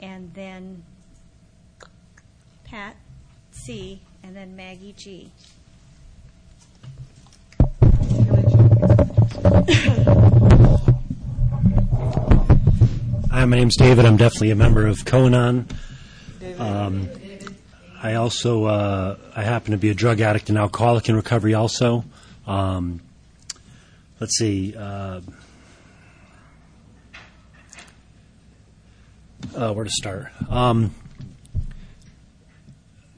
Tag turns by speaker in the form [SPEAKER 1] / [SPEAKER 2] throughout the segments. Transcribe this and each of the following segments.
[SPEAKER 1] and then Pat C., and then Maggie G.
[SPEAKER 2] Hi, my name's David. I'm definitely a member of Co-Anon. Um, I also uh, I happen to be a drug addict and alcoholic in recovery. Also, um, let's see. Uh, uh, where to start? Um,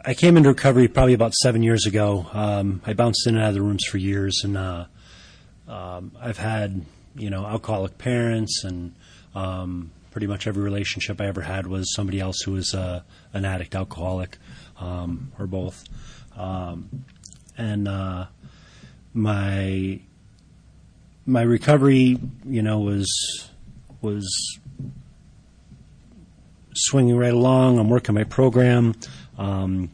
[SPEAKER 2] I came into recovery probably about seven years ago. Um, I bounced in and out of the rooms for years, and uh, um, I've had you know alcoholic parents, and um, pretty much every relationship I ever had was somebody else who was uh, an addict, alcoholic, um, or both. Um, and uh, my my recovery, you know, was was swinging right along. I'm working my program. Um,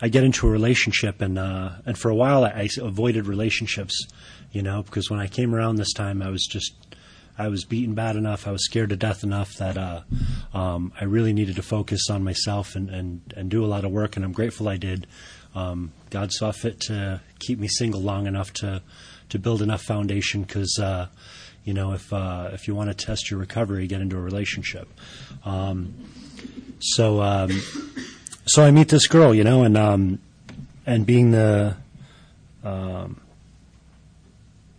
[SPEAKER 2] I get into a relationship, and uh, and for a while I, I avoided relationships, you know, because when I came around this time, I was just I was beaten bad enough, I was scared to death enough that uh, um, I really needed to focus on myself and, and, and do a lot of work, and I'm grateful I did. Um, God saw fit to keep me single long enough to to build enough foundation because. Uh, you know, if uh, if you want to test your recovery, get into a relationship. Um, so um, so I meet this girl, you know, and um, and being the um,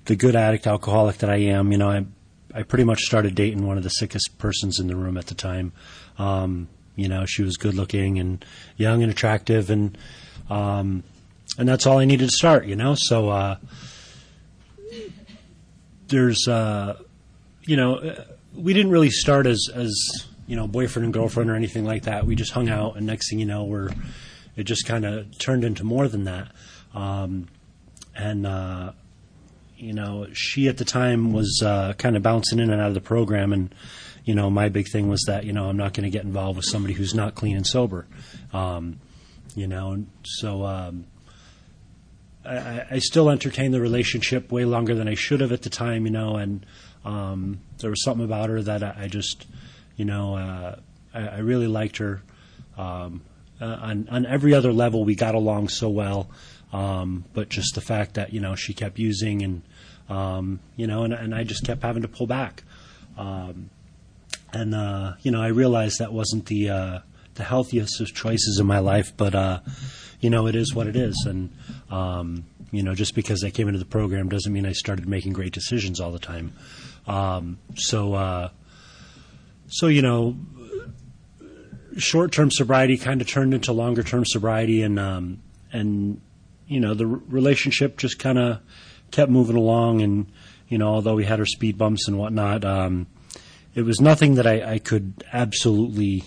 [SPEAKER 2] the good addict alcoholic that I am, you know, I I pretty much started dating one of the sickest persons in the room at the time. Um, you know, she was good looking and young and attractive, and um, and that's all I needed to start. You know, so uh, there's uh, you know, uh, we didn't really start as as you know boyfriend and girlfriend or anything like that. We just hung out, and next thing you know, we're it just kind of turned into more than that. Um, and uh, you know, she at the time was uh, kind of bouncing in and out of the program, and you know, my big thing was that you know I'm not going to get involved with somebody who's not clean and sober. Um, you know, so um, I, I still entertained the relationship way longer than I should have at the time. You know, and um, there was something about her that I, I just, you know, uh, I, I really liked her. Um, uh, on on every other level, we got along so well. Um, but just the fact that you know she kept using and um, you know and, and I just kept having to pull back. Um, and uh, you know I realized that wasn't the uh, the healthiest of choices in my life, but uh, you know it is what it is. And um, you know just because I came into the program doesn't mean I started making great decisions all the time. Um, so uh, so you know short term sobriety kind of turned into longer term sobriety and um, and you know, the r- relationship just kind of kept moving along, and you know, although we had our speed bumps and whatnot, um, it was nothing that I, I could absolutely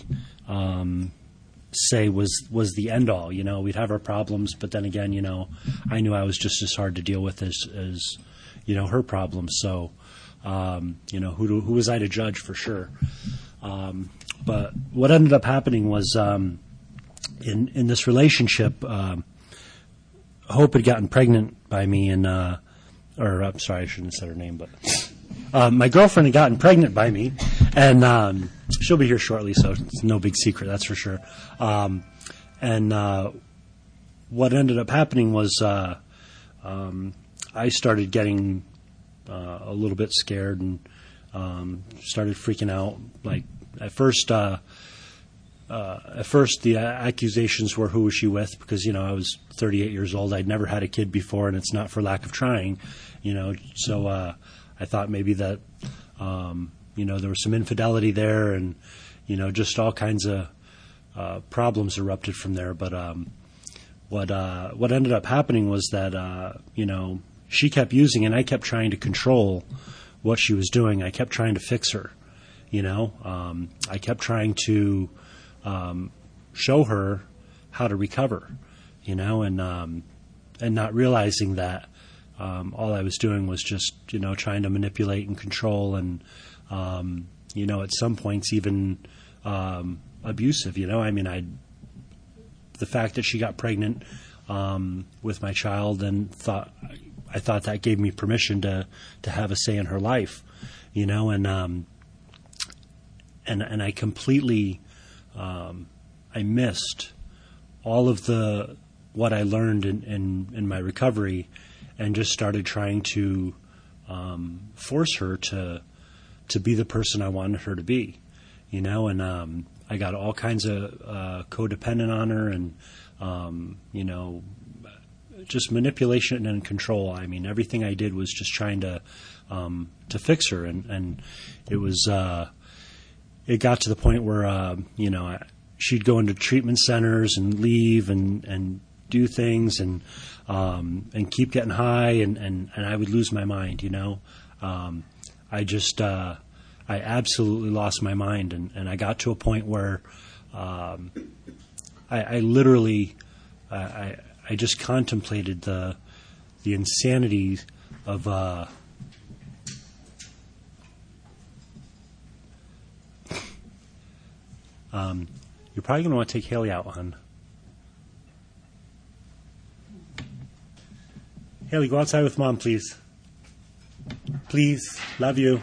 [SPEAKER 2] say was was the end all. You know, we'd have our problems, but then again, you know, I knew I was just as hard to deal with as as you know her problems. So, um, you know, who do, who was I to judge for sure? Um, but what ended up happening was um, in in this relationship. Um, Hope had gotten pregnant by me, and uh, or I'm sorry, I shouldn't have said her name, but uh, my girlfriend had gotten pregnant by me, and um, she'll be here shortly, so it's no big secret, that's for sure. Um, and uh, what ended up happening was uh, um, I started getting uh, a little bit scared and um, started freaking out. Like at first, uh, uh, at first the accusations were who was she with because you know I was 38 years old I'd never had a kid before and it's not for lack of trying you know so I thought maybe that um, you know there was some infidelity there and you know just all kinds of uh, problems erupted from there. But um, what uh, what ended up happening was that uh, you know she kept using and I kept trying to control what she was doing. I kept trying to fix her you know? Um, I kept trying to um, show her how to recover, you know, and um, and not realizing that um, all I was doing was just you know trying to manipulate and control and um, you know at some points even um, abusive. You know, I mean, I the fact that she got pregnant um, with my child and thought I thought that gave me permission to to have a say in her life, you know, and um, and and I completely um, I missed all of the what I learned in, in, in my recovery, and just started trying to um, force her to to be the person I wanted her to be, you know. And um, I got all kinds of uh, codependent on her, and um, you know, just manipulation and control. I mean, everything I did was just trying to um, to fix her, and and it was uh, it got to the point where uh, you know I, she'd go into treatment centers and leave and and do things and um, and keep getting high, and, and and I would lose my mind. You know, um, I just uh, I absolutely lost my mind, and and I got to a point where um, I, I literally I I just contemplated the the insanity of uh, um, you're probably going to want to take Haley out, hon. Haley, go outside with mom, please. Please, love you.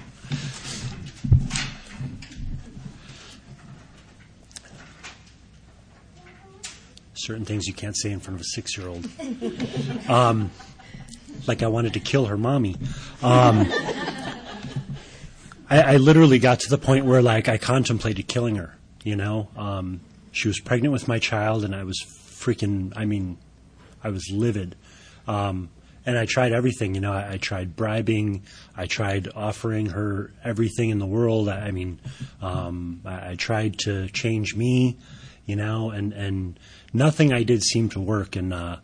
[SPEAKER 2] Certain things you can't say in front of a six year old. Um, like I wanted to kill her mommy. Um, I, I literally got to the point where like I contemplated killing her. You know, um, she was pregnant with my child, and I was freaking. I mean, I was livid. Um, and I tried everything. You know, I, I, tried bribing. I tried offering her everything in the world. I, I mean, um, I, I, tried to change me. You know, and and nothing I did seemed to work, and uh,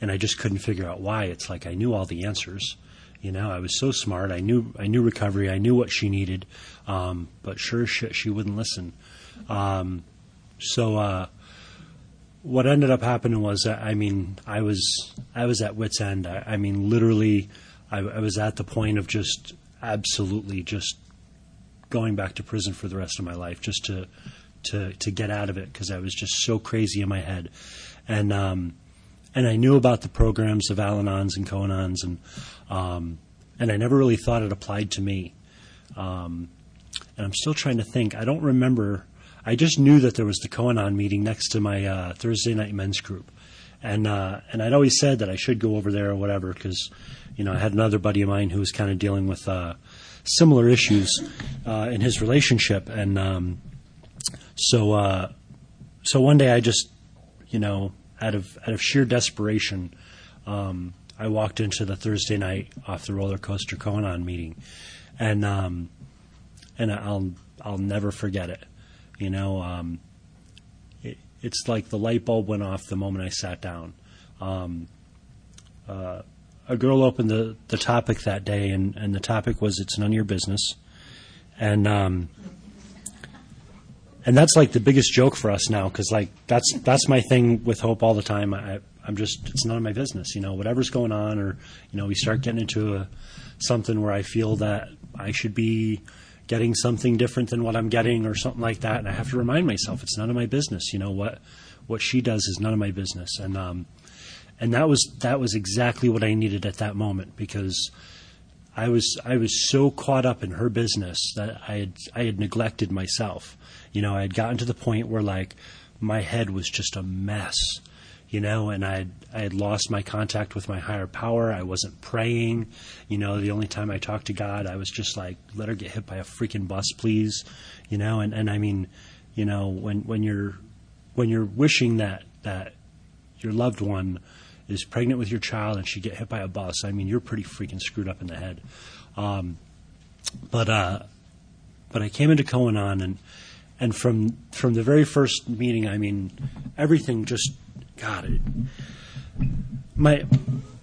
[SPEAKER 2] and I just couldn't figure out why. It's like I knew all the answers. You know, I was so smart. I knew I knew recovery. I knew what she needed, um, but sure shit, she wouldn't listen. Um, so uh, what ended up happening was, I mean, I was I was at wit's end. I, I mean, literally, I, I, was at the point of just absolutely just going back to prison for the rest of my life, just to to to get out of it because I was just so crazy in my head, and um, and I knew about the programs of Al-Anons and Co-Anons, and um, and I never really thought it applied to me. Um, and I'm still trying to think. I don't remember I just knew that there was the Co-Anon meeting next to my uh, Thursday night men's group, and uh, and I'd always said that I should go over there or whatever because, you know, I had another buddy of mine who was kind of dealing with uh, similar issues uh, in his relationship, and um, so uh, so one day I just, you know, out of out of sheer desperation, um, I walked into the Thursday night off the roller coaster Co-Anon meeting, and um, and I'll I'll never forget it. You know, um, it, it's like the light bulb went off the moment I sat down. Um, uh, a girl opened the, the topic that day, and, and the topic was "It's none of your business," and um, and that's like the biggest joke for us now because like that's that's my thing with hope all the time. I, I'm just it's none of my business, you know. Whatever's going on, or you know, we start getting into a something where I feel that I should be getting something different than what I'm getting or something like that. And I have to remind myself it's none of my business. You know what what she does is none of my business. And um, and that was that was exactly what I needed at that moment because I was I was so caught up in her business that I had I had neglected myself. You know, I had gotten to the point where like my head was just a mess you know, and I had, I had lost my contact with my higher power. I wasn't praying, you know. The only time I talked to God, I was just like, "Let her get hit by a freaking bus, please," you know. And and I mean, you know, when when you're when you're wishing that that your loved one is pregnant with your child and she get hit by a bus, I mean, you're pretty freaking screwed up in the head. Um, but uh, but I came into Co-Anon and and from from the very first meeting, I mean, everything just God, it, my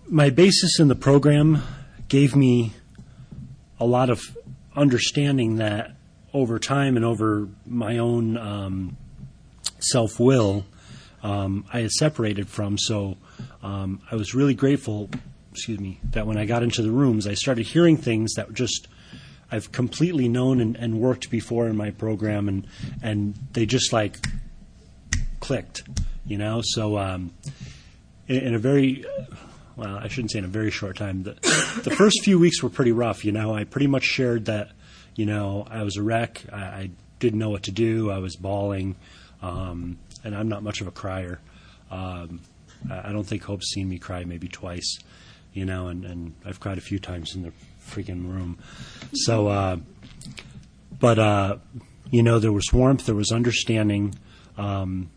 [SPEAKER 2] my basis in the program gave me a lot of understanding that over time and over my own um, self will, um, I had separated from. So um, I was really grateful, excuse me, that when I got into the rooms, I started hearing things that just I've completely known and, and worked before in my program, and and they just like clicked you know. So um, in, in, a very well, I shouldn't say in a very short time. The, the first few weeks were pretty rough. You know, I pretty much shared that. You know, I was a wreck. I, I didn't know what to do. I was bawling, um, and I'm not much of a crier. Um, I I don't think Hope's seen me cry maybe twice, you know, and, and I've cried a few times in the freaking room. So, uh, but uh, you know, there was warmth, there was understanding, um,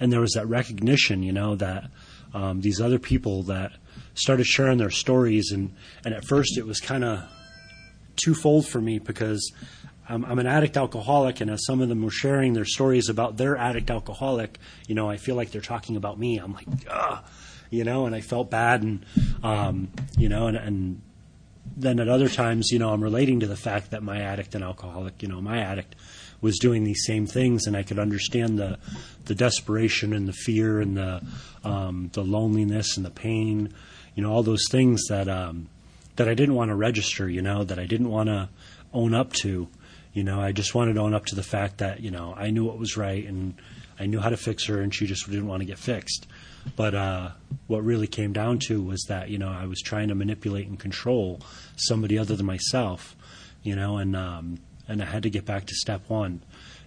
[SPEAKER 2] and there was that recognition, you know, that um, these other people that started sharing their stories, and and at first it was kind of twofold for me because I'm, I'm an addict alcoholic, and as some of them were sharing their stories about their addict alcoholic, you know, I feel like they're talking about me. I'm like, ah, you know, and I felt bad, and um, you know, and, and then at other times, you know, I'm relating to the fact that my addict and alcoholic, you know, my addict was doing these same things, and I could understand the the desperation and the fear and the um, the loneliness and the pain, you know, all those things that um, that I didn't want to register, you know, that I didn't want to own up to, you know, I just wanted to own up to the fact that you know I knew what was right and I knew how to fix her, and she just didn't want to get fixed. But uh, what really came down to was that you know I was trying to manipulate and control somebody other than myself, you know, and um, and I had to get back to step one,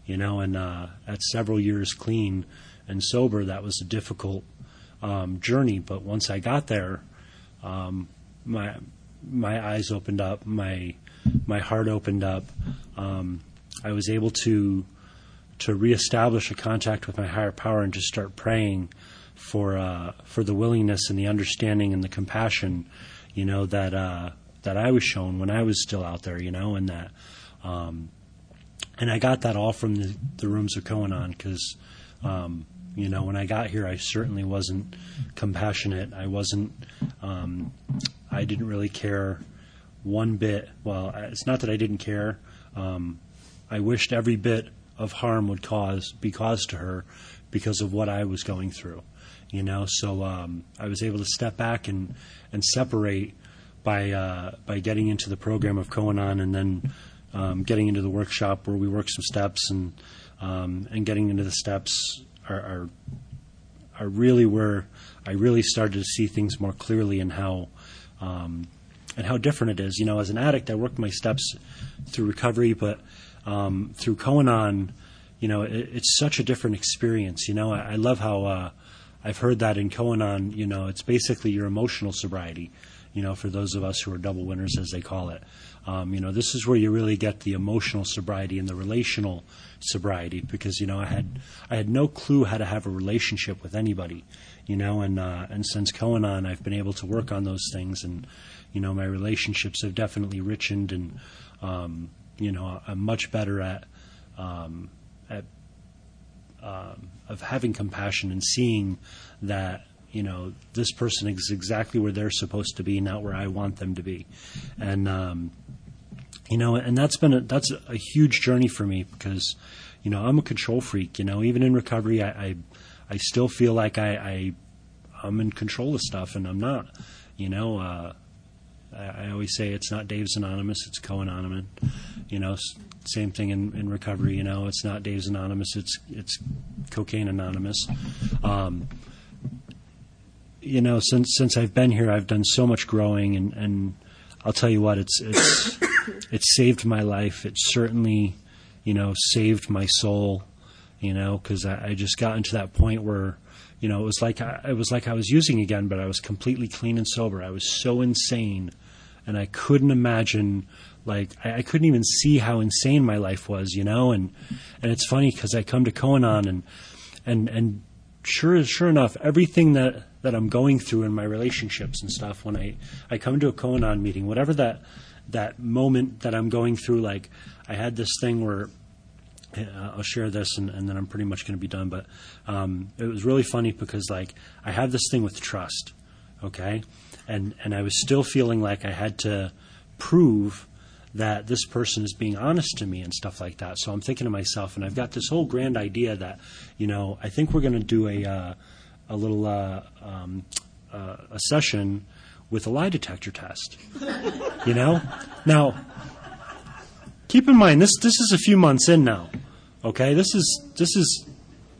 [SPEAKER 2] you know, and uh, at several years clean and sober, that was a difficult um, journey. But once I got there, um, my my eyes opened up, my my heart opened up. Um, I was able to to reestablish a contact with my higher power and just start praying for uh, for the willingness and the understanding and the compassion, you know that uh, that I was shown when I was still out there, you know, and that um, and I got that all from the, the rooms of Co-Anon because um, you know when I got here I certainly wasn't compassionate. I wasn't. Um, I didn't really care one bit. Well, it's not that I didn't care. Um, I wished every bit of harm would cause be caused to her because of what I was going through. You know, so um, I was able to step back and and separate by uh, by getting into the program of Co-Anon and then um, getting into the workshop where we work some steps and um, and getting into the steps are, are are really where I really started to see things more clearly and how um, and how different it is. You know, as an addict, I worked my steps through recovery, but um, through Co-Anon, you know, it, it's such a different experience. You know, I, I love how uh, I've heard that in Co-Anon. You know, it's basically your emotional sobriety. You know, for those of us who are double winners, as they call it. Um, you know, this is where you really get the emotional sobriety and the relational sobriety because you know I had I had no clue how to have a relationship with anybody, you know, and uh, and since Co-Anon, I've been able to work on those things, and you know, my relationships have definitely richened, and um, you know, I'm much better at um, at um, of having compassion and seeing that you know this person is exactly where they're supposed to be, not where I want them to be, and um, you know, and that's been a, that's a huge journey for me because you know I'm a control freak. You know, even in recovery, I I, I still feel like I, I I'm in control of stuff, and I'm not. You know, uh, I, I always say it's not Dave's Anonymous, it's co-anonymous. You know, same thing in, in recovery. You know, it's not Dave's Anonymous, it's it's cocaine anonymous. Um, you know, since since I've been here, I've done so much growing, and, and I'll tell you what, it's it's it's saved my life. It certainly, you know, saved my soul. You know, because I, I just got into that point where, you know, it was like I, it was like I was using again, but I was completely clean and sober. I was so insane, and I couldn't imagine. Like I, I couldn't even see how insane my life was, you know, and and it's funny because I come to Co-Anon and and and sure sure enough, everything that that I'm going through in my relationships and stuff, when I I come to a Co-Anon meeting, whatever that that moment that I'm going through, like I had this thing where uh, I'll share this and, and then I'm pretty much going to be done. But um, it was really funny because like I have this thing with trust, okay, and and I was still feeling like I had to prove that this person is being honest to me and stuff like that. So I'm thinking to myself, and I've got this whole grand idea that you know I think we're going to do a uh, a little uh, um, uh, a session with a lie detector test. you know, now keep in mind this this is a few months in now. Okay, this is this is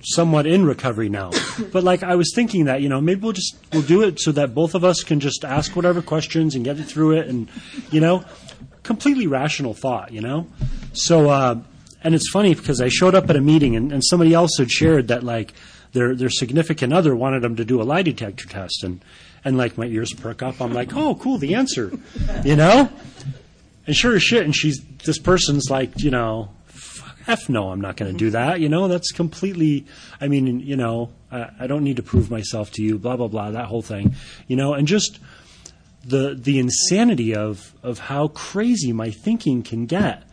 [SPEAKER 2] somewhat in recovery now. but like I was thinking that you know maybe we'll just we'll do it so that both of us can just ask whatever questions and get it through it, and you know, completely rational thought. You know, so uh, and it's funny because I showed up at a meeting and, and somebody else had shared that like their their significant other wanted them to do a lie detector test and and like my ears perk up. I'm like, oh, cool, the answer, you know. And sure as shit, and she's this person's like, you know, F no, I'm not going to do that. You know, that's completely. I mean, you know, I, I don't need to prove myself to you. Blah blah blah. That whole thing, you know, and just the the insanity of of how crazy my thinking can get.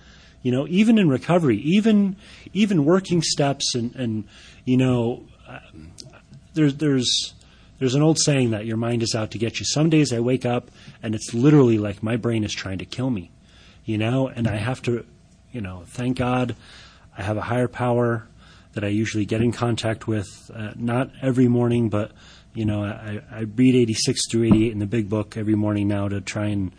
[SPEAKER 2] You know, even in recovery, even even working steps, and and you know, there's there's there's an old saying that your mind is out to get you. Some days I wake up and it's literally like my brain is trying to kill me, you know, and I have to, you know, thank God I have a higher power that I usually get in contact with, uh, not every morning, but, you know, I, I read 86 through 88 in the big book every morning now to try and,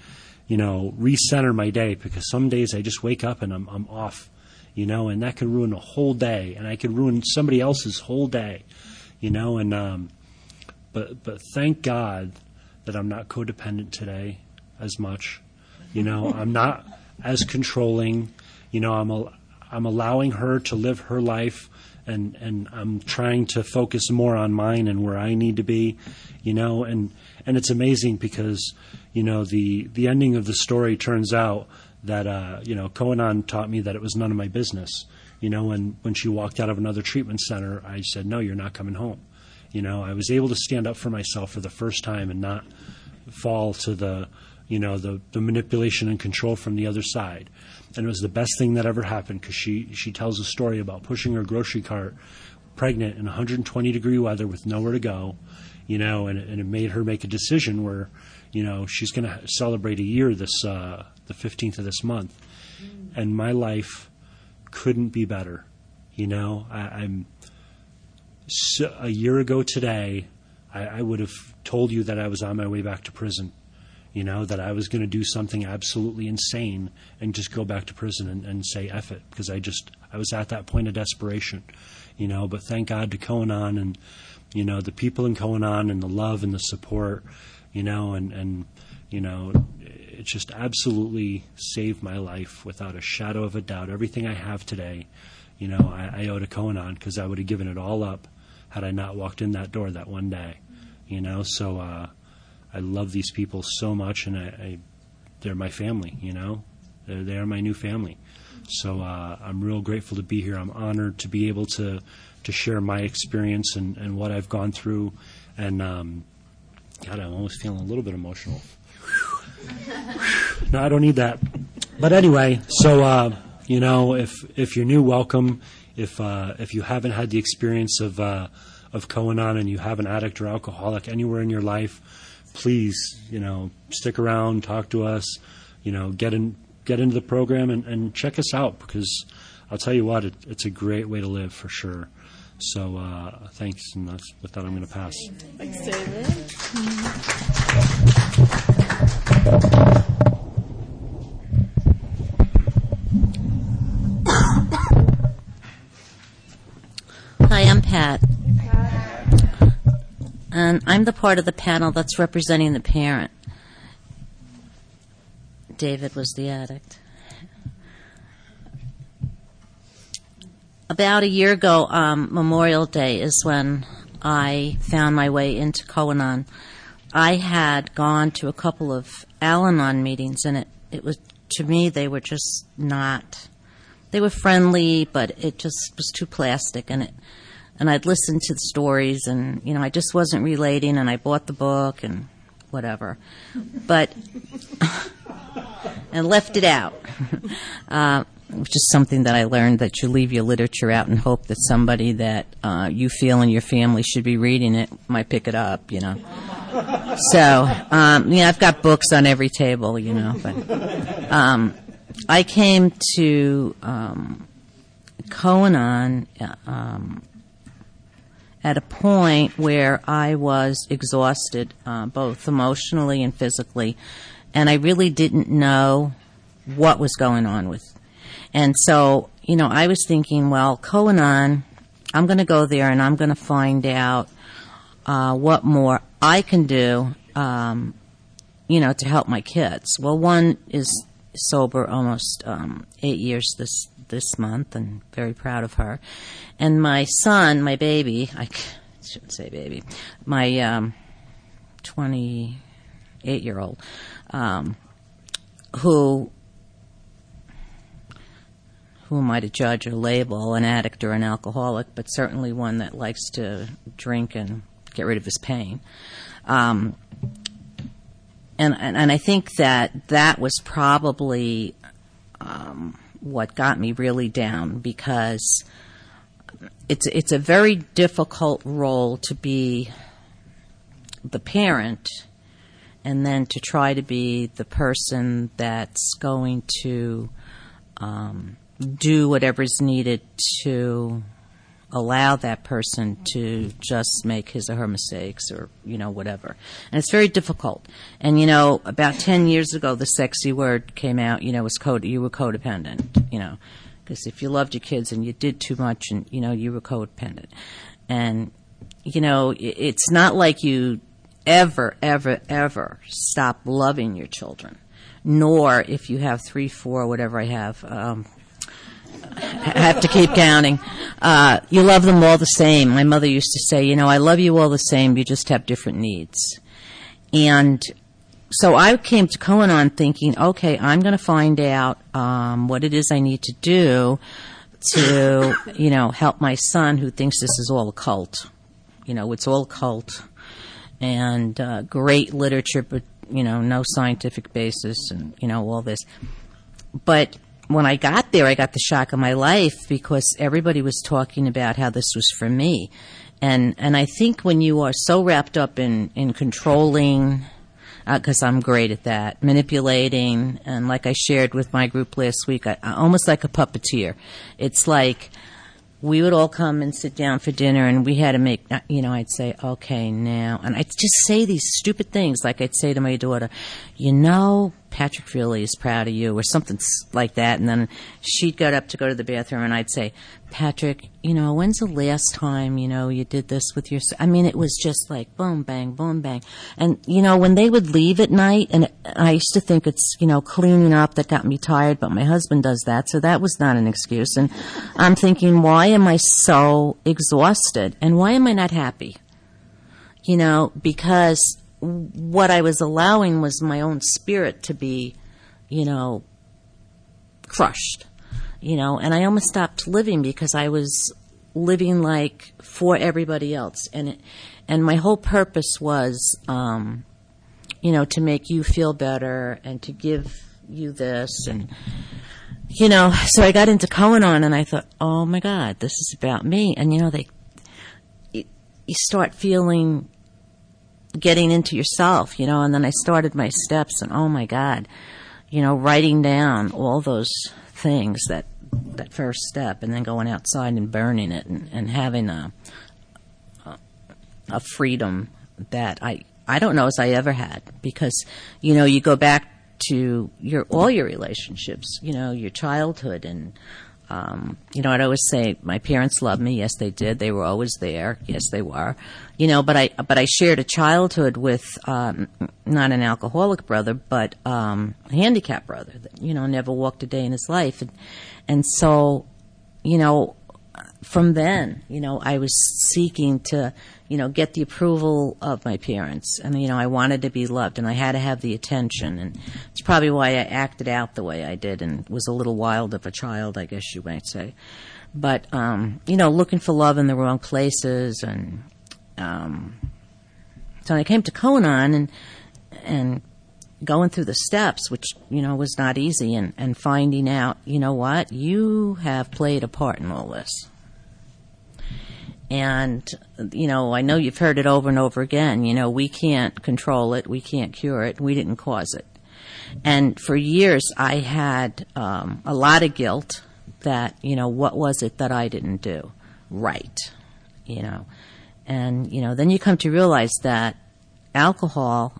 [SPEAKER 2] you know, recenter my day because some days I just wake up and I'm, I'm off, you know, and that could ruin a whole day and I could ruin somebody else's whole day, you know, and, um, but but thank God that I'm not codependent today as much. You know, I'm not as controlling. You know, I'm a, I'm allowing her to live her life, and and I'm trying to focus more on mine and where I need to be. You know, and and it's amazing because you know the the ending of the story turns out that uh, you know Co-Anon taught me that it was none of my business. You know, when when she walked out of another treatment center, I said, "No, you're not coming home." You know, I was able to stand up for myself for the first time and not fall to the, you know, the, the manipulation and control from the other side. And it was the best thing that ever happened because she, she tells a story about pushing her grocery cart pregnant in 120 degree weather with nowhere to go, you know, and, and it made her make a decision where, you know, she's going to celebrate a year this, uh, the 15th of this month. And my life couldn't be better. You know, I, I'm, so a year ago today, I, I would have told you that I was on my way back to prison. You know, that I was going to do something absolutely insane and just go back to prison and, and say F it because I just, I was at that point of desperation. You know, but thank God to Co-Anon and, you know, the people in Co-Anon and the love and the support, you know, and, and you know, it just absolutely saved my life without a shadow of a doubt. Everything I have today, you know, I, I owe to Co-Anon because I would have given it all up had I not walked in that door that one day. You know, so uh, I love these people so much, and I, I they're my family. You know, they're, they are my new family. So uh, I'm real grateful to be here. I'm honored to be able to to share my experience and, and what I've gone through. And um, God, I'm almost feeling a little bit emotional. No, I don't need that. But anyway, so uh, you know, if if you're new, welcome. If uh, if you haven't had the experience of uh, of Co-Anon and you have an addict or alcoholic anywhere in your life, please, you know, stick around, talk to us, you know, get in, get into the program and, and check us out because I'll tell you what, it, it's a great way to live for sure. So uh, thanks, and that's, with that I'm going to pass.
[SPEAKER 3] Thanks, David.
[SPEAKER 4] Hi, I'm Pat. And I'm the part of the panel that's representing the parent. David was the addict. About a year ago, um, Memorial Day is when I found my way into Co-Anon. I had gone to a couple of Al Anon meetings, and it, it was to me they were just not. They were friendly, but it just was too plastic, and it and I'd listened to the stories, and you know, I just wasn't relating, and I bought the book and whatever, but and left it out. uh, which is something that I learned that you leave your literature out and hope that somebody that uh, you feel in your family should be reading it might pick it up, you know. So, um, know, I've got books on every table, you know, but um, I came to um, Co-Anon um, at a point where I was exhausted, uh, both emotionally and physically, and I really didn't know what was going on with. And so, you know, I was thinking, well, Co-Anon, I'm going to go there and I'm going to find out uh, what more I can do, um, you know, to help my kids. Well, one is sober almost um, eight years this this month, and very proud of her. And my son, my baby, I shouldn't say baby, my um, 28 year old, um, who who am I to judge or label an addict or an alcoholic, but certainly one that likes to drink and get rid of his pain. Um, and, and and I think that that was probably um, what got me really down because it's it's a very difficult role to be the parent and then to try to be the person that's going to um, do whatever is needed to allow that person to just make his or her mistakes or you know whatever. And it's very difficult. And you know about 10 years ago the sexy word came out you know was code you were codependent you know. Because if you loved your kids and you did too much and you know you were codependent. And you know it's not like you ever ever ever stop loving your children. Nor if you have three four whatever i have um, I have to keep counting. Uh, you love them all the same. My mother used to say, you know, I love you all the same. You just have different needs. And so I came to Co-Anon thinking, okay, I'm going to find out um, what it is I need to do to, you know, help my son who thinks this is all a cult. You know, it's all cult and uh, great literature, but you know, no scientific basis, and you know, all this. But when I got there, I got the shock of my life because everybody was talking about how this was for me, and and I think when you are so wrapped up in in controlling, uh, because I'm great at that, manipulating, and like I shared with my group last week, I, I almost like a puppeteer. It's like we would all come and sit down for dinner and we had to make uh, you know i'd say okay now and i'd just say these stupid things like i'd say to my daughter you know patrick really is proud of you or something like that. And then she'd get up to go to the bathroom and i'd say patrick you know when's the last time you know you did this with your i mean it was just like boom bang boom bang. And you know when they would leave at night and i used to think it's you know cleaning up that got me tired but my husband does that so that was not an excuse. And i'm thinking why am i so exhausted? And why am i not happy? You know because what i was allowing was my own spirit to be you know crushed you know and i almost stopped living because i was living like for everybody else. And it, and my whole purpose was um you know to make you feel better and to give you this and you know so i got into Co-Anon and i thought oh my god this is about me. And you know they you start feeling getting into yourself you know and then i started my steps and oh my god you know writing down all those things that that first step and then going outside and burning it and, and having a, a freedom that I I don't know as I ever had because you know you go back to your all your relationships you know your childhood and um, you know I'd always say my parents loved me. Yes they did. They were always there. Yes they were. You know but I but I shared a childhood with um, not an alcoholic brother but um, a handicapped brother that you know never walked a day in his life. And and so you know from then, you know, I was seeking to, you know, get the approval of my parents. And, you know, I wanted to be loved and I had to have the attention. And it's probably why I acted out the way I did and was a little wild of a child, I guess you might say. But, um, you know, looking for love in the wrong places. And um, so I came to Co-Anon and, and going through the steps, which, you know, was not easy, and, and finding out, you know what, you have played a part in all this. And, you know, I know you've heard it over and over again. You know, we can't control it, we can't cure it, we didn't cause it. And for years, I had um, a lot of guilt that, you know, what was it that I didn't do right? You know, and, you know, then you come to realize that alcohol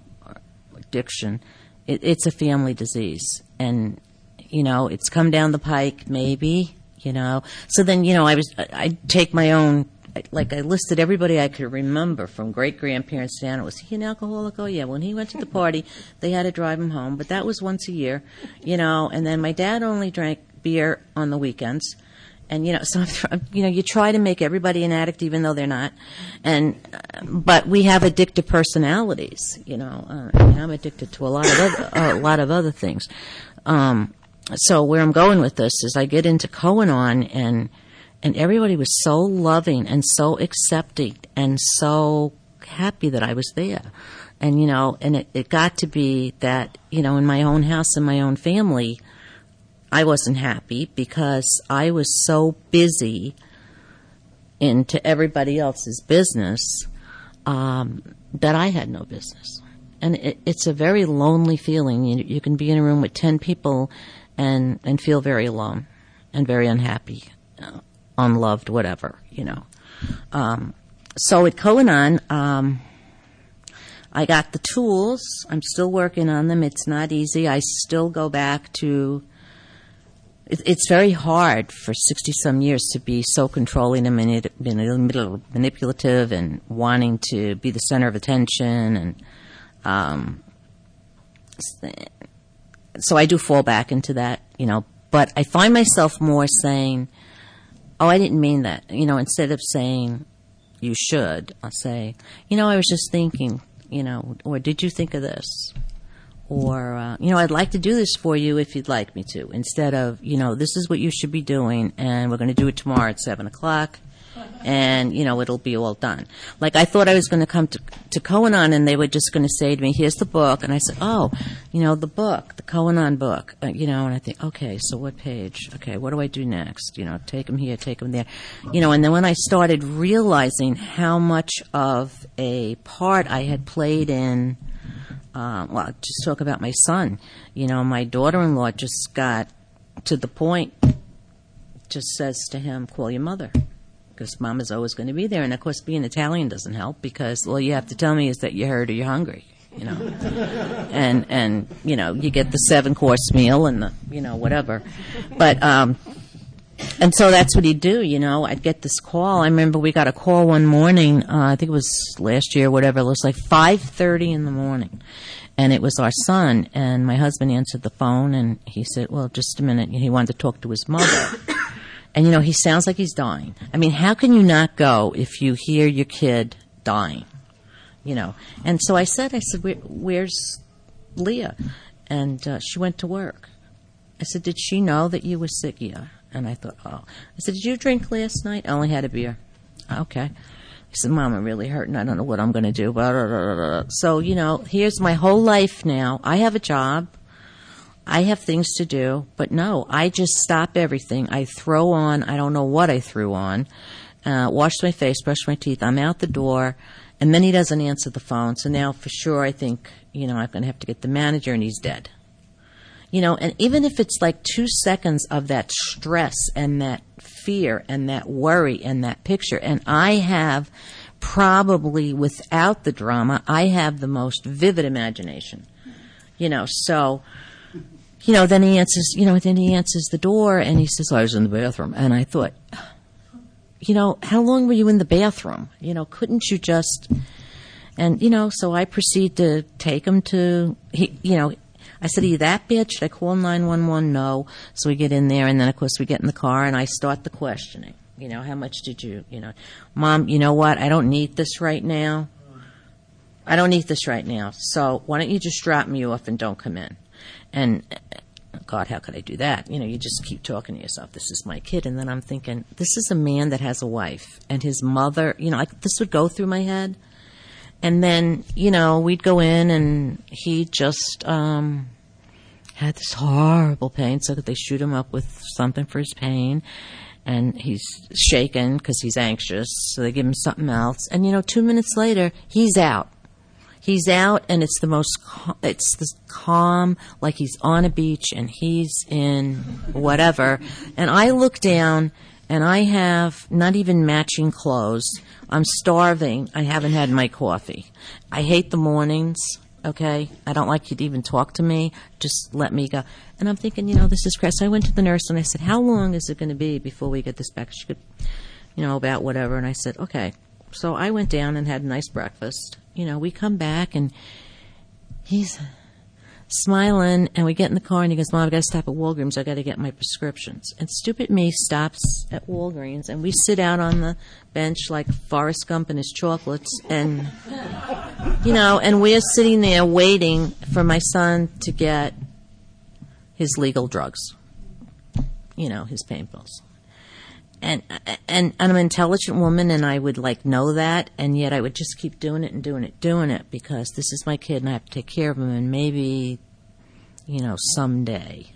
[SPEAKER 4] addiction, it, it's a family disease. And, you know, it's come down the pike, maybe, you know. So then, you know, I was, I- I'd take my own, like I listed everybody I could remember from great grandparents down. Was he an alcoholic? Oh yeah. When he went to the party, they had to drive him home, but that was once a year, you know. And then my dad only drank beer on the weekends. And you know, so you know, you try to make everybody an addict, even though they're not. And uh, but we have addictive personalities. You know, uh, I'm addicted to a lot of other, a lot of other things. Um, so where I'm going with this is, I get into Co-Anon and and everybody was so loving and so accepting and so happy that I was there. And you know, and it, it got to be that you know, in my own house and my own family I wasn't happy because I was so busy into everybody else's business um, that I had no business. And it, it's a very lonely feeling. You, you can be in a room with 10 people and, and feel very alone and very unhappy, unloved, whatever, you know. Um, so at Co-Anon, um, I got the tools. I'm still working on them. It's not easy. I still go back to it, it's very hard for 60 some years to be so controlling and manip- manipulative and wanting to be the center of attention and um, so I do fall back into that, you know, but I find myself more saying, "Oh, I didn't mean that." You know, instead of saying you should, I'll say, "You know, I was just thinking, you know, or did you think of this?" or uh, you know i'd like to do this for you if you'd like me to instead of you know this is what you should be doing and we're going to do it tomorrow at seven o'clock and you know it'll be all done. Like i thought i was going to come to Co-Anon and they were just going to say to me here's the book. And i said oh you know the book the Co-Anon book. Uh, you know and i think okay so what page? Okay what do i do next? You know take them here take them there. You know and then when i started realizing how much of a part i had played in uh, well, just talk about my son. You know, my daughter-in-law just got to the point, just says to him, "Call your mother." Because mom is always going to be there, and of course, being Italian doesn't help because all you have to tell me is that you're hurt or you're hungry, you know, and and you know you get the seven course meal and the you know whatever, but um, and so that's what he'd do, you know. I'd get this call. I remember we got a call one morning. Uh, I think it was last year, whatever. It was like five thirty in the morning, and it was our son. And my husband answered the phone, and he said, "Well, just a minute." He wanted to talk to his mother. And you know, he sounds like he's dying. I mean, how can you not go if you hear your kid dying? You know. And so I said, I said, Where, "Where's Leah?" And uh, she went to work. I said, "Did she know that you were sick?" Yeah. And I thought, oh. I said, did you drink last night? I only had a beer. Okay. He said, Mom, I'm really hurting. I don't know what I'm going to do. So, you know, here's my whole life now. I have a job. I have things to do. But no, I just stop everything. I throw on, I don't know what I threw on, uh, my face, brushed my teeth. I'm out the door. And then he doesn't answer the phone. So now for sure I think, you know, I'm going to have to get the manager and he's dead. You know, and even if it's like two seconds of that stress and that fear and that worry and that picture, and I have probably without the drama, I have the most vivid imagination. You know, so you know, then he answers, you know, then he answers the door and he says, I was in the bathroom. And I thought, you know, how long were you in the bathroom? You know, couldn't you just, and, you know, so I proceed to take him to, he, you know, I said, Are you that bad? Should I call 911? No. So we get in there, and then, of course, we get in the car, and I start the questioning. You know, how much did you, you know, Mom, you know what? I don't need this right now. I don't need this right now. So why don't you just drop me off and don't come in? And God, how could I do that? You know, you just keep talking to yourself. This is my kid, and then I'm thinking, this is a man that has a wife, and his mother. You know, like this would go through my head. And then, you know, we'd go in and he just um, had this horrible pain, so that they shoot him up with something for his pain. And he's shaken because he's anxious, so they give him something else. And, you know, two minutes later, he's out. He's out, and it's the most, it's this calm, like he's on a beach and he's in whatever. And I look down, and I have not even matching clothes. I'm starving. I haven't had my coffee. I hate the mornings. Okay, I don't like you to even talk to me. Just let me go. And I'm thinking, you know, this is crazy. So I went to the nurse and I said, "How long is it going to be before we get this back?" She could, you know, about whatever. And I said, "Okay." So I went down and had a nice breakfast. You know, we come back and he's smiling, and we get in the car, and he goes, "Mom, I've got to stop at Walgreens. I've got to get my prescriptions." And stupid me stops at Walgreens, and we sit out on the bench like Forrest Gump and his chocolates, and you know, and we're sitting there waiting for my son to get his legal drugs, you know, his pain pills. And, and I'm an intelligent woman, and I would like know that, and yet I would just keep doing it and doing it, doing it because this is my kid, and I have to take care of him, and maybe, you know, someday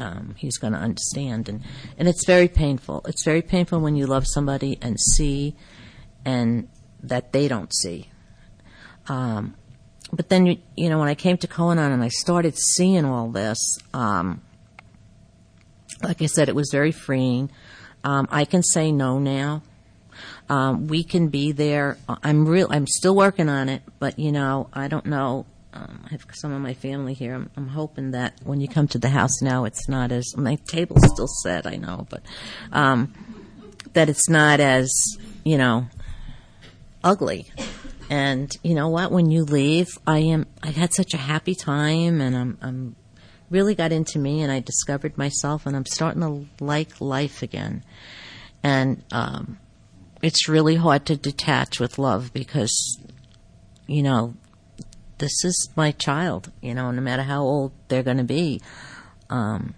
[SPEAKER 4] um, he's going to understand, and and it's very painful. It's very painful when you love somebody and see, and that they don't see. Um, but then you, you know when I came to Co-Anon and I started seeing all this, um, like I said, it was very freeing. Um, I can say no now. Um, we can be there. I'm real. I'm still working on it, but you know, I don't know. Um, I have some of my family here. I'm, I'm hoping that when you come to the house now, it's not as my table's still set. I know, but um, that it's not as you know ugly. And you know what? When you leave, I am. I had such a happy time, and I'm. I'm really got into me, and I discovered myself, and I'm starting to like life again. And um, it's really hard to detach with love because, you know, this is my child. You know, no matter how old they're going to be. Um,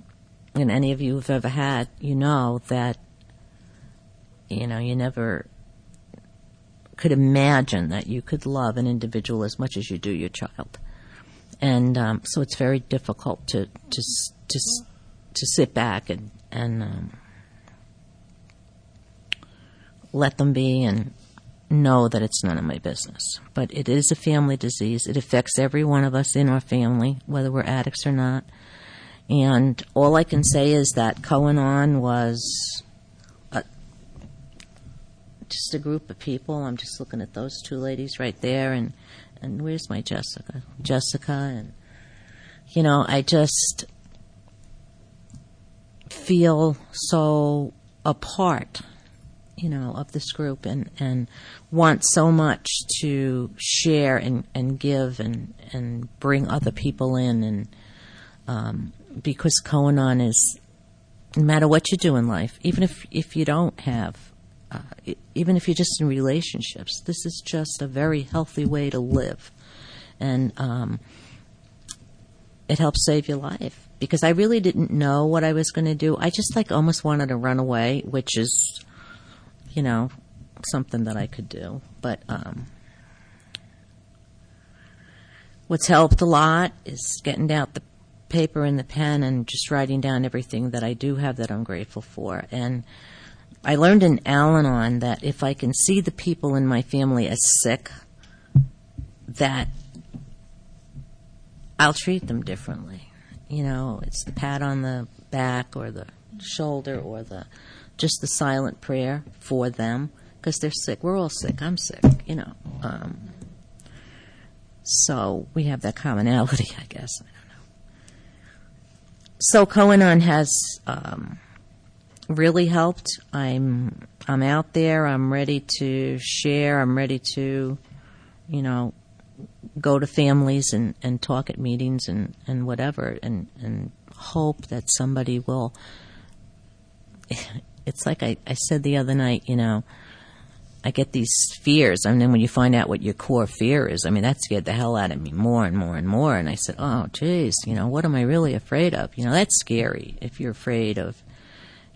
[SPEAKER 4] and any of you who've ever had, you know that. You know, you never could imagine that you could love an individual as much as you do your child, and um, so it's very difficult to to to to sit back and and um, let them be and know that it's none of my business. But it is a family disease. It affects every one of us in our family, whether we're addicts or not. And all I can say is that Co-Anon was a, just a group of people. I'm just looking at those two ladies right there, and and where's my Jessica? Jessica, and you know, I just feel so apart you know, of this group and, and want so much to share and, and give and, and bring other people in. And um, because Co-Anon is, no matter what you do in life, even if, if you don't have, even if you're just in relationships, this is just a very healthy way to live. And um, it helps save your life. Because I really didn't know what I was going to do. I just like almost wanted to run away, which is you know, something that I could do. But um, what's helped a lot is getting out the paper and the pen and just writing down everything that I do have that I'm grateful for. And I learned in Al Anon that if I can see the people in my family as sick, that I'll treat them differently. You know, it's the pat on the back or the shoulder or the just the silent prayer for them because they're sick. We're all sick. I'm sick, you know. Um, so we have that commonality, I guess. I don't know. So Co-Anon has um, really helped. I'm I'm out there. I'm ready to share. I'm ready to, you know, go to families and, and talk at meetings and, and whatever and, and hope that somebody will it's like I, I said the other night, you know, I get these fears. And then when you find out what your core fear is, I mean, that scared the hell out of me more and more and more. And I said, oh, geez, you know, what am I really afraid of? You know, that's scary if you're afraid of,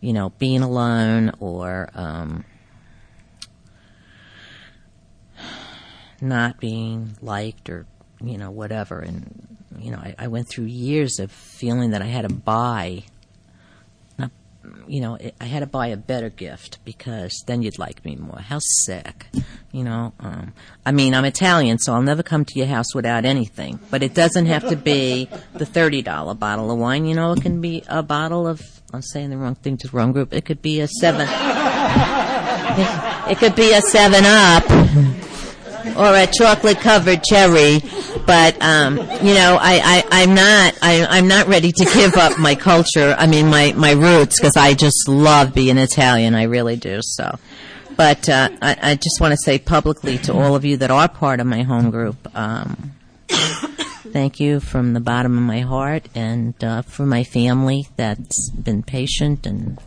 [SPEAKER 4] you know, being alone or, um, not being liked or, you know, whatever. And, you know, I, I went through years of feeling that I had to buy you know, I had to buy a better gift because then you'd like me more. How sick, you know. Um, I mean, I'm Italian, so I'll never come to your house without anything. But it doesn't have to be the thirty dollar bottle of wine. You know, it can be a bottle of. I'm saying the wrong thing to the wrong group. It could be a seven. it, could be a seven up or a chocolate covered cherry. But um, you know, I, I I'm not I, I'm not ready to give up my culture. I mean, my my roots because I just love being Italian. I really do. So. But uh, I, I just want to say publicly to all of you that are part of my home group um, thank you from the bottom of my heart and uh, for my family that's been patient, and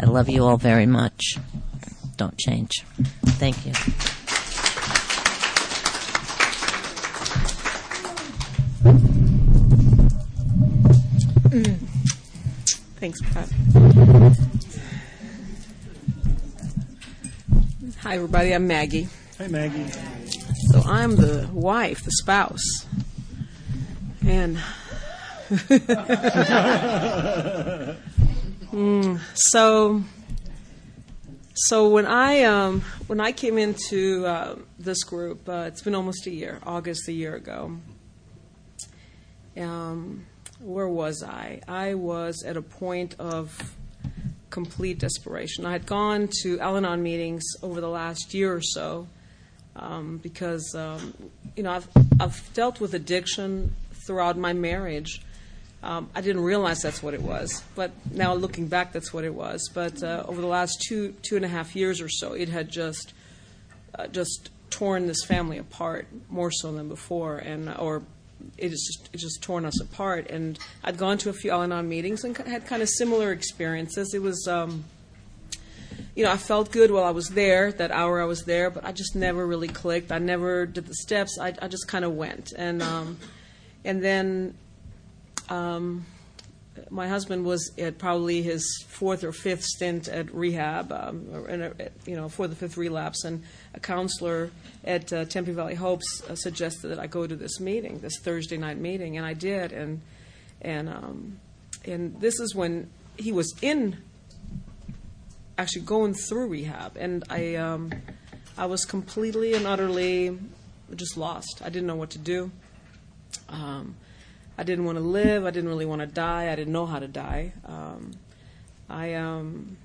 [SPEAKER 4] I love you all very much. Don't change. Thank you.
[SPEAKER 3] Thanks, Pat. Hi, everybody. I'm Maggie.
[SPEAKER 2] Hi, Maggie.
[SPEAKER 3] So I'm the wife, the spouse. And Mm, so so when I um, when I came into uh, this group, uh, it's been almost a year, August a year ago. Um, where was I? I was at a point of complete desperation. I had gone to Al-Anon meetings over the last year or so um, because um, you know I've I've dealt with addiction throughout my marriage. Um, I didn't realize that's what it was, but now looking back, that's what it was. But uh, over the last two two and a half years or so, it had just uh, just torn this family apart more so than before, and or it just it just torn us apart. And I'd gone to a few Al-Anon meetings and had kind of similar experiences. It was. Um, you know, I felt good while I was there, that hour I was there, but I just never really clicked. I never did the steps. I, I just kind of went. And, um, and then um, my husband was at probably his fourth or fifth stint at rehab, um, or a, you know, fourth or fifth relapse, and a counselor at uh, Tempe Valley Hopes uh, suggested that I go to this meeting, this Thursday night meeting, and I did, and and um, and this is when he was in, actually going through rehab, and I um, I was completely and utterly just lost. I didn't know what to do. Um, I didn't want to live. I didn't really want to die. I didn't know how to die. Um, I um,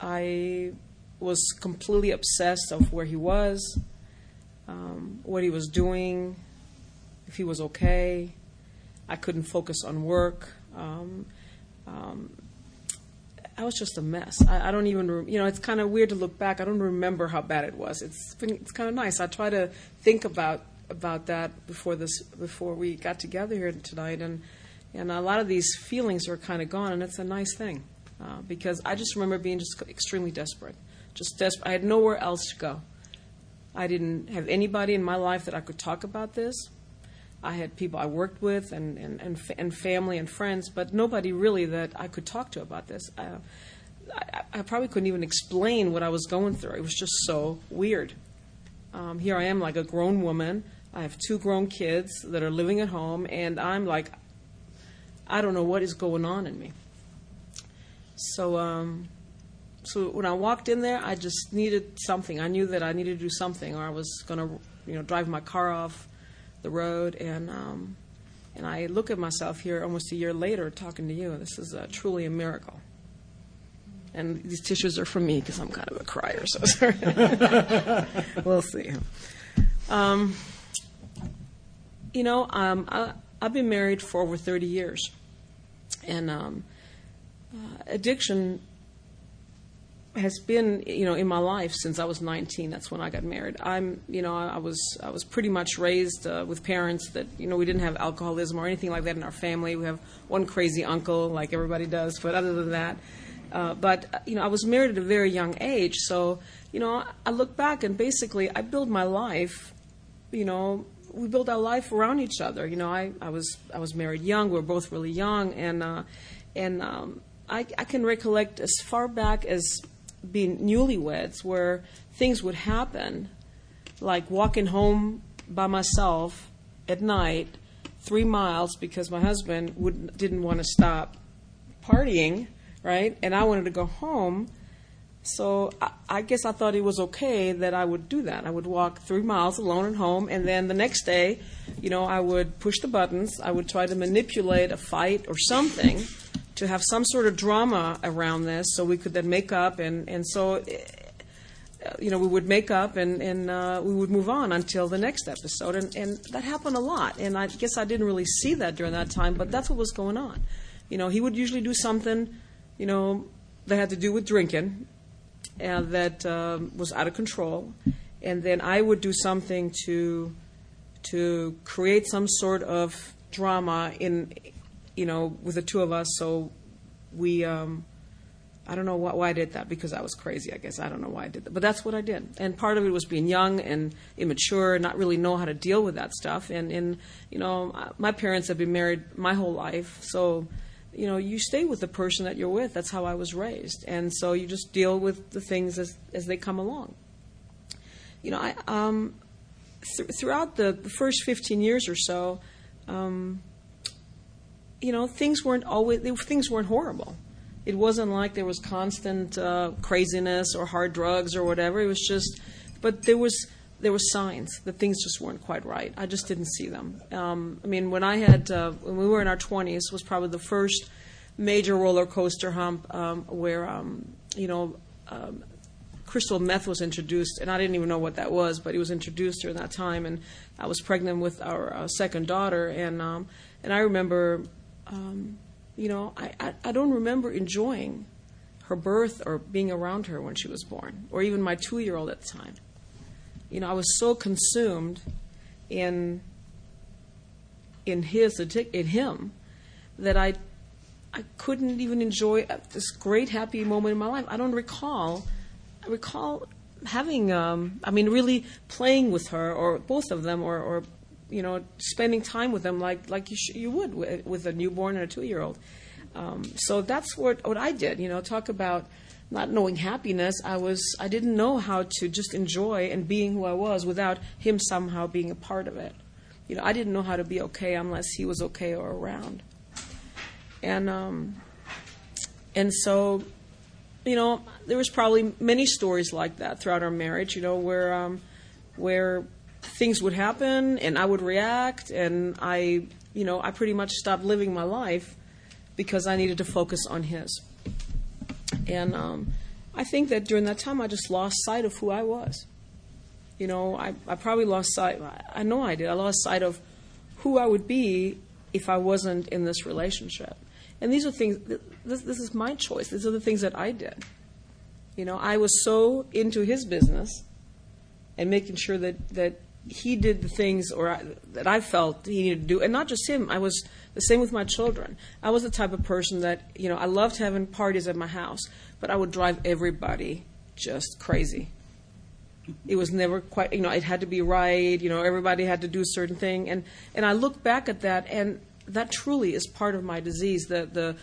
[SPEAKER 3] I was completely obsessed of where he was, um, what he was doing, if he was okay. I couldn't focus on work. Um, um, I was just a mess. I, I don't even, re- you know, it's kind of weird to look back. I don't remember how bad it was. It's been, it's kind of nice. I try to think about about that before this before we got together here tonight, and and a lot of these feelings are kind of gone, and it's a nice thing uh, because I just remember being just extremely desperate, just desperate. I had nowhere else to go. I didn't have anybody in my life that I could talk about this. I had people I worked with and, and, and, and family and friends, but nobody really that I could talk to about this. Uh, I, I probably couldn't even explain what I was going through. It was just so weird. Um, here I am, like a grown woman. I have two grown kids that are living at home, and I'm like, I don't know what is going on in me. So, um, so when I walked in there, I just needed something. I knew that I needed to do something, or I was going to, you know, drive my car off the road. And um, and I look at myself here almost a year later, talking to you. This is uh, truly a miracle. And these tissues are from me because I'm kind of a crier. So sorry. we'll see. Um, you know, um, I, I've been married for over 30 years, and um, uh, addiction has been, you know, in my life since I was 19. That's when I got married. I'm, you know, I, I was I was pretty much raised uh, with parents that, you know, we didn't have alcoholism or anything like that in our family. We have one crazy uncle, like everybody does, but other than that. Uh, but uh, you know, I was married at a very young age, so you know, I look back and basically I built my life, you know, we built our life around each other. You know, I, I was I was married young. We were both really young, and uh, and um, I, I can recollect as far back as being newlyweds, where things would happen, like walking home by myself at night, three miles because my husband would didn't want to stop partying, right? And I wanted to go home. So I, I guess I thought it was okay that I would do that. I would walk three miles alone at home, and then the next day, you know, I would push the buttons. I would try to manipulate a fight or something to have some sort of drama around this, so we could then make up. And and so, eh, you know, we would make up and and uh, we would move on until the next episode. And and that happened a lot. And I guess I didn't really see that during that time, but that's what was going on. You know, he would usually do something, you know, that had to do with drinking and that um, was out of control. And then I would do something to to create some sort of drama in, you know, with the two of us. So we, um, I don't know why, why I did that because I was crazy. I guess I don't know why I did that, but that's what I did. And part of it was being young and immature, not really know how to deal with that stuff. And and you know, my parents have been married my whole life, so you know, you stay with the person that you're with. That's how I was raised, and so you just deal with the things as as they come along. You know, I um, th- throughout the, first 15 years or so, um, you know, things weren't always things weren't horrible. It wasn't like there was constant uh, craziness or hard drugs or whatever. It was just, but there was there were signs that things just weren't quite right. I just didn't see them. Um, I mean, when I had uh, when we were in our 20s was probably the first major roller coaster hump um, where um, you know um, crystal meth was introduced, and I didn't even know what that was, but it was introduced during that time, and I was pregnant with our uh, second daughter, and um, and I remember um, you know, I, I, I don't remember enjoying her birth or being around her when she was born, or even my two year old at the time. You know, I was so consumed in in his in him that I I couldn't even enjoy this great happy moment in my life. I don't recall I recall having um, I mean really playing with her or both of them or, or you know, spending time with them like like you sh- you would with, with a newborn and a two year old. Um, so that's what what I did. You know, talk about not knowing happiness. I was I didn't know how to just enjoy and being who I was without him somehow being a part of it. You know, I didn't know how to be okay unless he was okay or around. And um, and so, you know, there was probably many stories like that throughout our marriage. You know, where um, where things would happen and I would react and I, you know, I pretty much stopped living my life because I needed to focus on his. And um, I think that during that time I just lost sight of who I was. You know, I, I probably lost sight, I know I did, I lost sight of who I would be if I wasn't in this relationship. And these are things, this, this is my choice. These are the things that I did. You know, I was so into his business and making sure that, that he did the things or I, that I felt he needed to do, and not just him. I was the same with my children. I was the type of person that you know I loved having parties at my house, but I would drive everybody just crazy. It was never quite, you know, it had to be right. You know, everybody had to do a certain thing, and and I look back at that, and that truly is part of my disease. The the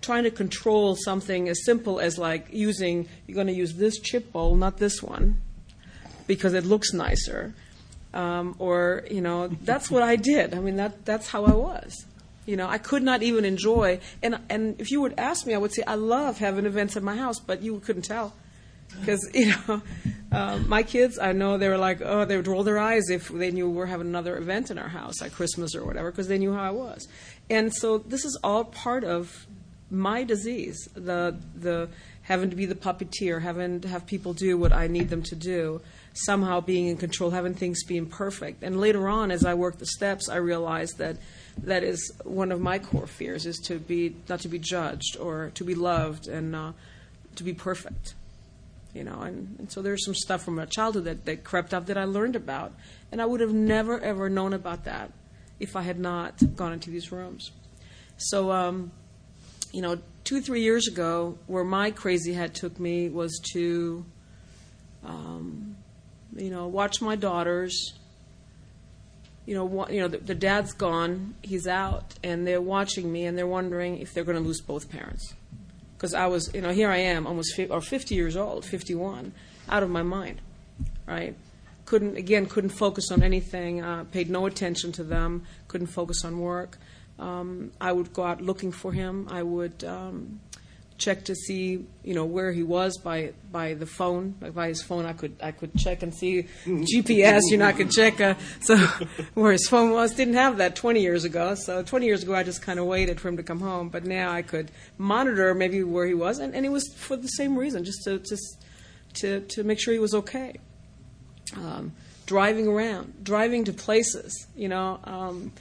[SPEAKER 3] trying to control something as simple as like using you're going to use this chip bowl, not this one, because it looks nicer um, or you know that's what I did. I mean that that's how I was. You know, I could not even enjoy. And and if you would ask me, I would say I love having events at my house, but you couldn't tell because you know um, my kids. I know they were like, oh, they would roll their eyes if they knew we were having another event in our house, like Christmas or whatever, because they knew how I was. And so this is all part of my disease. The the having to be the puppeteer, having to have people do what I need them to do somehow being in control, having things being perfect. And later on, as I worked the steps, I realized that that is one of my core fears: is to be not to be judged or to be loved and uh, to be perfect. You know, and, and so there's some stuff from my childhood that, that crept up that I learned about, and I would have never ever known about that if I had not gone into these rooms. So, um, you know, two three years ago, where my crazy head took me was to um, you know, watch my daughters. You know, you know, the, the dad's gone, he's out, and they're watching me, and they're wondering if they're going to lose both parents. Because I was, you know, here I am, almost fi- or 50 years old, 51, out of my mind, right? Couldn't again, couldn't focus on anything. Uh, paid no attention to them. Couldn't focus on work. Um, I would go out looking for him. I would um, check to see you know where he was by by the phone. Like by his phone I could I could check and see GPS you know I could check uh, so where his phone was. Didn't have that 20 years ago. So 20 years ago I just kind of waited for him to come home. But now I could monitor maybe where he was and, and it was for the same reason just to just to to make sure he was okay. Um, driving around driving to places you know um,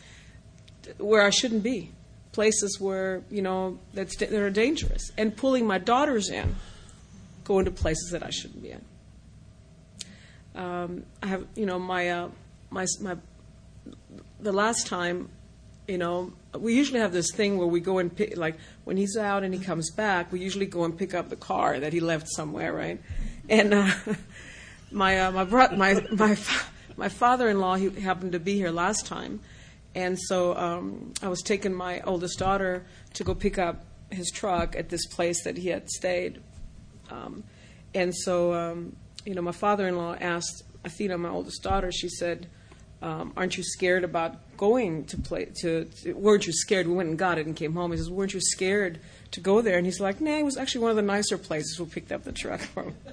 [SPEAKER 3] where I shouldn't be places where you know that's that are dangerous, and pulling my daughters in, going to places that I shouldn't be in. Um, I have you know my uh, my my the last time, you know, we usually have this thing where we go and pick, like when he's out and he comes back, we usually go and pick up the car that he left somewhere, right? And uh, my uh, my bro- my my my father-in-law he happened to be here last time, and so um, I was taking my oldest daughter to go pick up his truck at this place that he had stayed, um, and so um, you know my father-in-law asked Athena, my oldest daughter, she said um, aren't you scared about going to play to, to, weren't you scared? We went and got it and came home. He says weren't you scared to go there? And he's like nah it was actually one of the nicer places we picked up the truck from.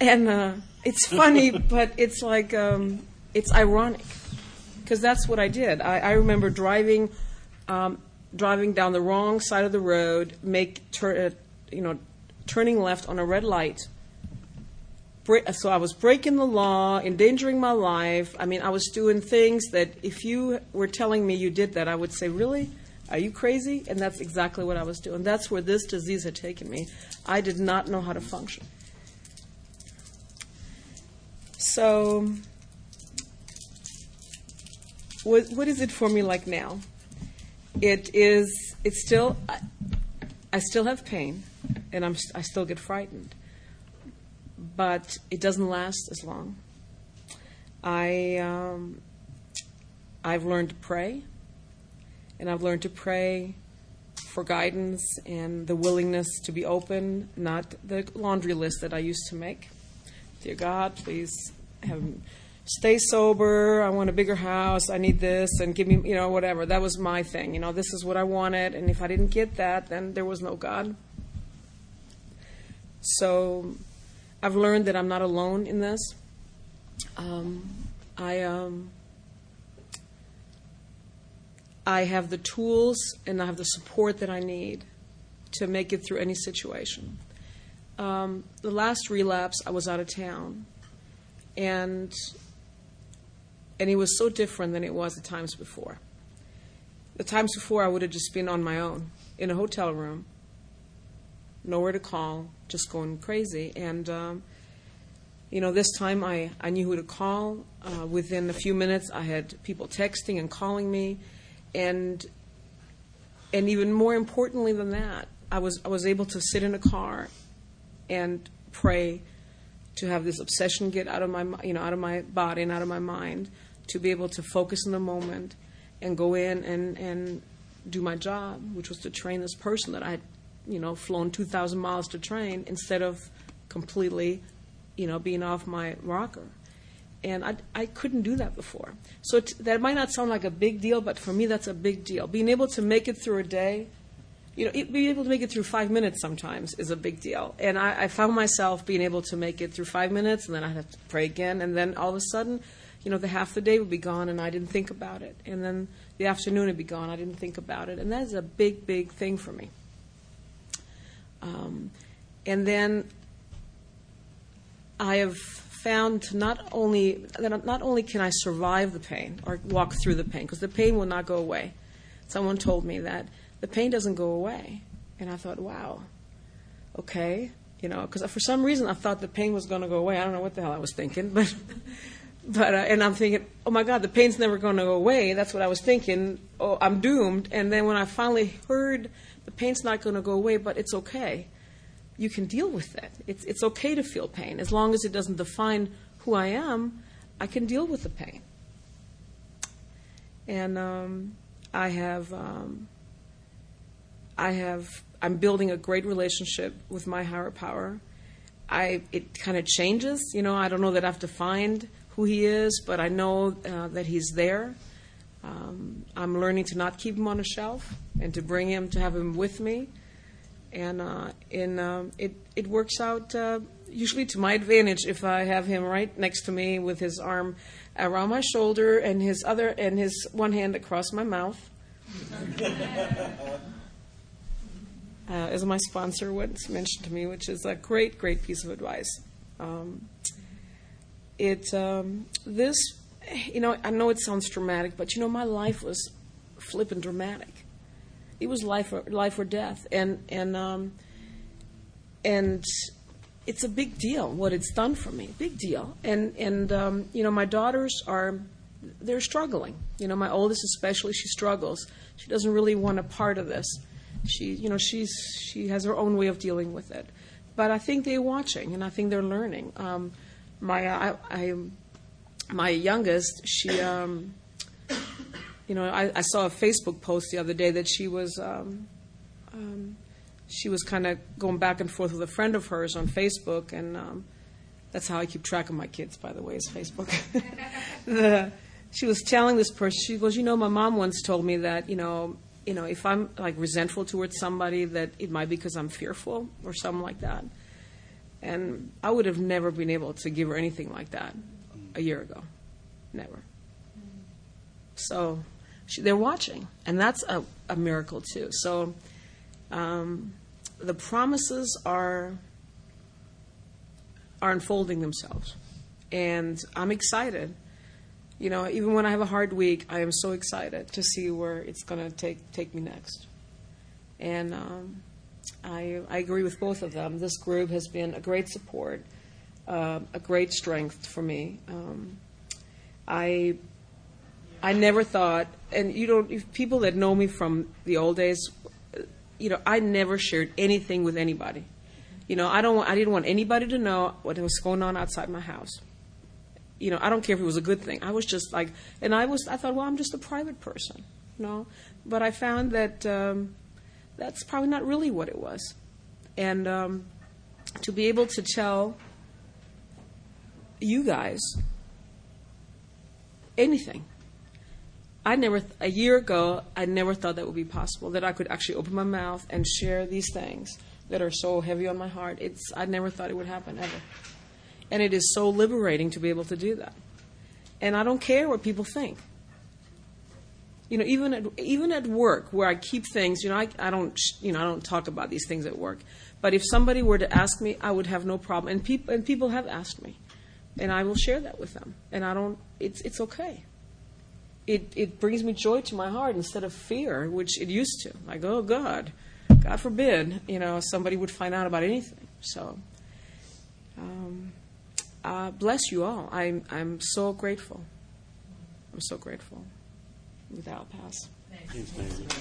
[SPEAKER 3] And uh, it's funny but it's like um, it's ironic because that's what i did i, I remember driving um, driving down the wrong side of the road make uh, you know turning left on a red light so I was breaking the law, endangering my life. I mean, I was doing things that if you were telling me you did that, I would say, Really? Are you crazy? And that's exactly what I was doing. That's where this disease had taken me. I did not know how to function. So, what, what is it for me like now? It is, it's still, I, I still have pain, and I'm, I still get frightened but it doesn't last as long. I um, I've learned to pray, and I've learned to pray for guidance and the willingness to be open, not the laundry list that I used to make. Dear God, please have stay sober. I want a bigger house. I need this, and give me, you know, whatever. That was my thing. You know, this is what I wanted, and if I didn't get that, then there was no God. So I've learned that I'm not alone in this. Um, I um, I have the tools and I have the support that I need to make it through any situation. Um, the last relapse, I was out of town, and and it was so different than it was the times before. The times before, I would have just been on my own in a hotel room, nowhere to call, just going crazy. And, um, you know, this time I, I knew who to call. Uh, within a few minutes, I had people texting and calling me. And, and even more importantly than that, I was, I was able to sit in a car and pray to have this obsession get out of my, you know, out of my body and out of my mind, to be able to focus in the moment and go in and, and do my job, which was to train this person that I had you know, flown 2,000 miles to train instead of completely, you know, being off my rocker. And I, I couldn't do that before. So that might not sound like a big deal, but for me, that's a big deal. Being able to make it through a day, you know, being able to make it through five minutes sometimes is a big deal. And I, I found myself being able to make it through five minutes, and then I'd have to pray again, and then all of a sudden, you know, the half the day would be gone, and I didn't think about it. And then the afternoon would be gone, I didn't think about it. And that is a big, big thing for me. Um, and then I have found not only that not only can I survive the pain or walk through the pain because the pain will not go away. Someone told me that the pain doesn't go away, and I thought, wow, okay, you know, because for some reason I thought the pain was going to go away. I don't know what the hell I was thinking, but but uh, and I'm thinking, oh my God, the pain's never going to go away. That's what I was thinking. Oh, I'm doomed. And then when I finally heard the pain's not going to go away, but it's okay. You can deal with it. It's, it's okay to feel pain. As long as it doesn't define who I am, I can deal with the pain. And um, I have, um, I have, I'm building a great relationship with my higher power. I, it kind of changes. You know, I don't know that I've defined who he is, but I know uh, that he's there. Um, I'm learning to not keep him on a shelf and to bring him to have him with me, and uh, in um, it it works out uh, usually to my advantage if I have him right next to me with his arm around my shoulder and his other and his one hand across my mouth. Uh, as my sponsor once mentioned to me, which is a great, great piece of advice. Um, it um, this you know, I know it sounds dramatic, but you know, my life was flippin' dramatic. It was life or life or death, and and um, and it's a big deal what it's done for me. Big deal. And and um, you know, my daughters are they're struggling. You know, my oldest especially, she struggles. She doesn't really want a part of this. She, you know, she's she has her own way of dealing with it. But I think they're watching, and I think they're learning. Um, my I, I my youngest, she, um, you know, I, I saw a Facebook post the other day that she was, um, um, she was kind of going back and forth with a friend of hers on Facebook, and um, that's how I keep track of my kids, by the way, is Facebook. the, she was telling this person, she goes, you know, my mom once told me that, you know, you know, if I'm like resentful towards somebody, that it might be because I'm fearful or something like that. And I would have never been able to give her anything like that a year ago. Never. So she, they're watching, and that's a, a miracle too. So um, the promises are are unfolding themselves, and I'm excited. You know, even when I have a hard week, I am so excited to see where it's going to take take me next. And um, I I agree with both of them. This group has been a great support, uh, a great strength for me. Um, I I never thought, and you don't, if people that know me from the old days, you know, I never shared anything with anybody. You know, I don't, I didn't want anybody to know what was going on outside my house. You know, I don't care if it was a good thing. I was just like, and I was, I thought, well, I'm just a private person, you know. But I found that um, that's probably not really what it was, and um, to be able to tell you guys anything. I never, a year ago, I never thought that would be possible, that I could actually open my mouth and share these things that are so heavy on my heart. It's, I never thought it would happen ever. And it is so liberating to be able to do that. And I don't care what people think. You know, even at, even at work, where I keep things, you know, I, I don't, you know, I don't talk about these things at work. But if somebody were to ask me, I would have no problem. And people, and people have asked me and I will share that with them. And I don't. It's it's okay. It it brings me joy to my heart instead of fear, which it used to. Like, oh God, God forbid, you know, somebody would find out about anything. So, um, uh, bless you all. I'm I'm so grateful. I'm so grateful without pass.
[SPEAKER 2] Thanks,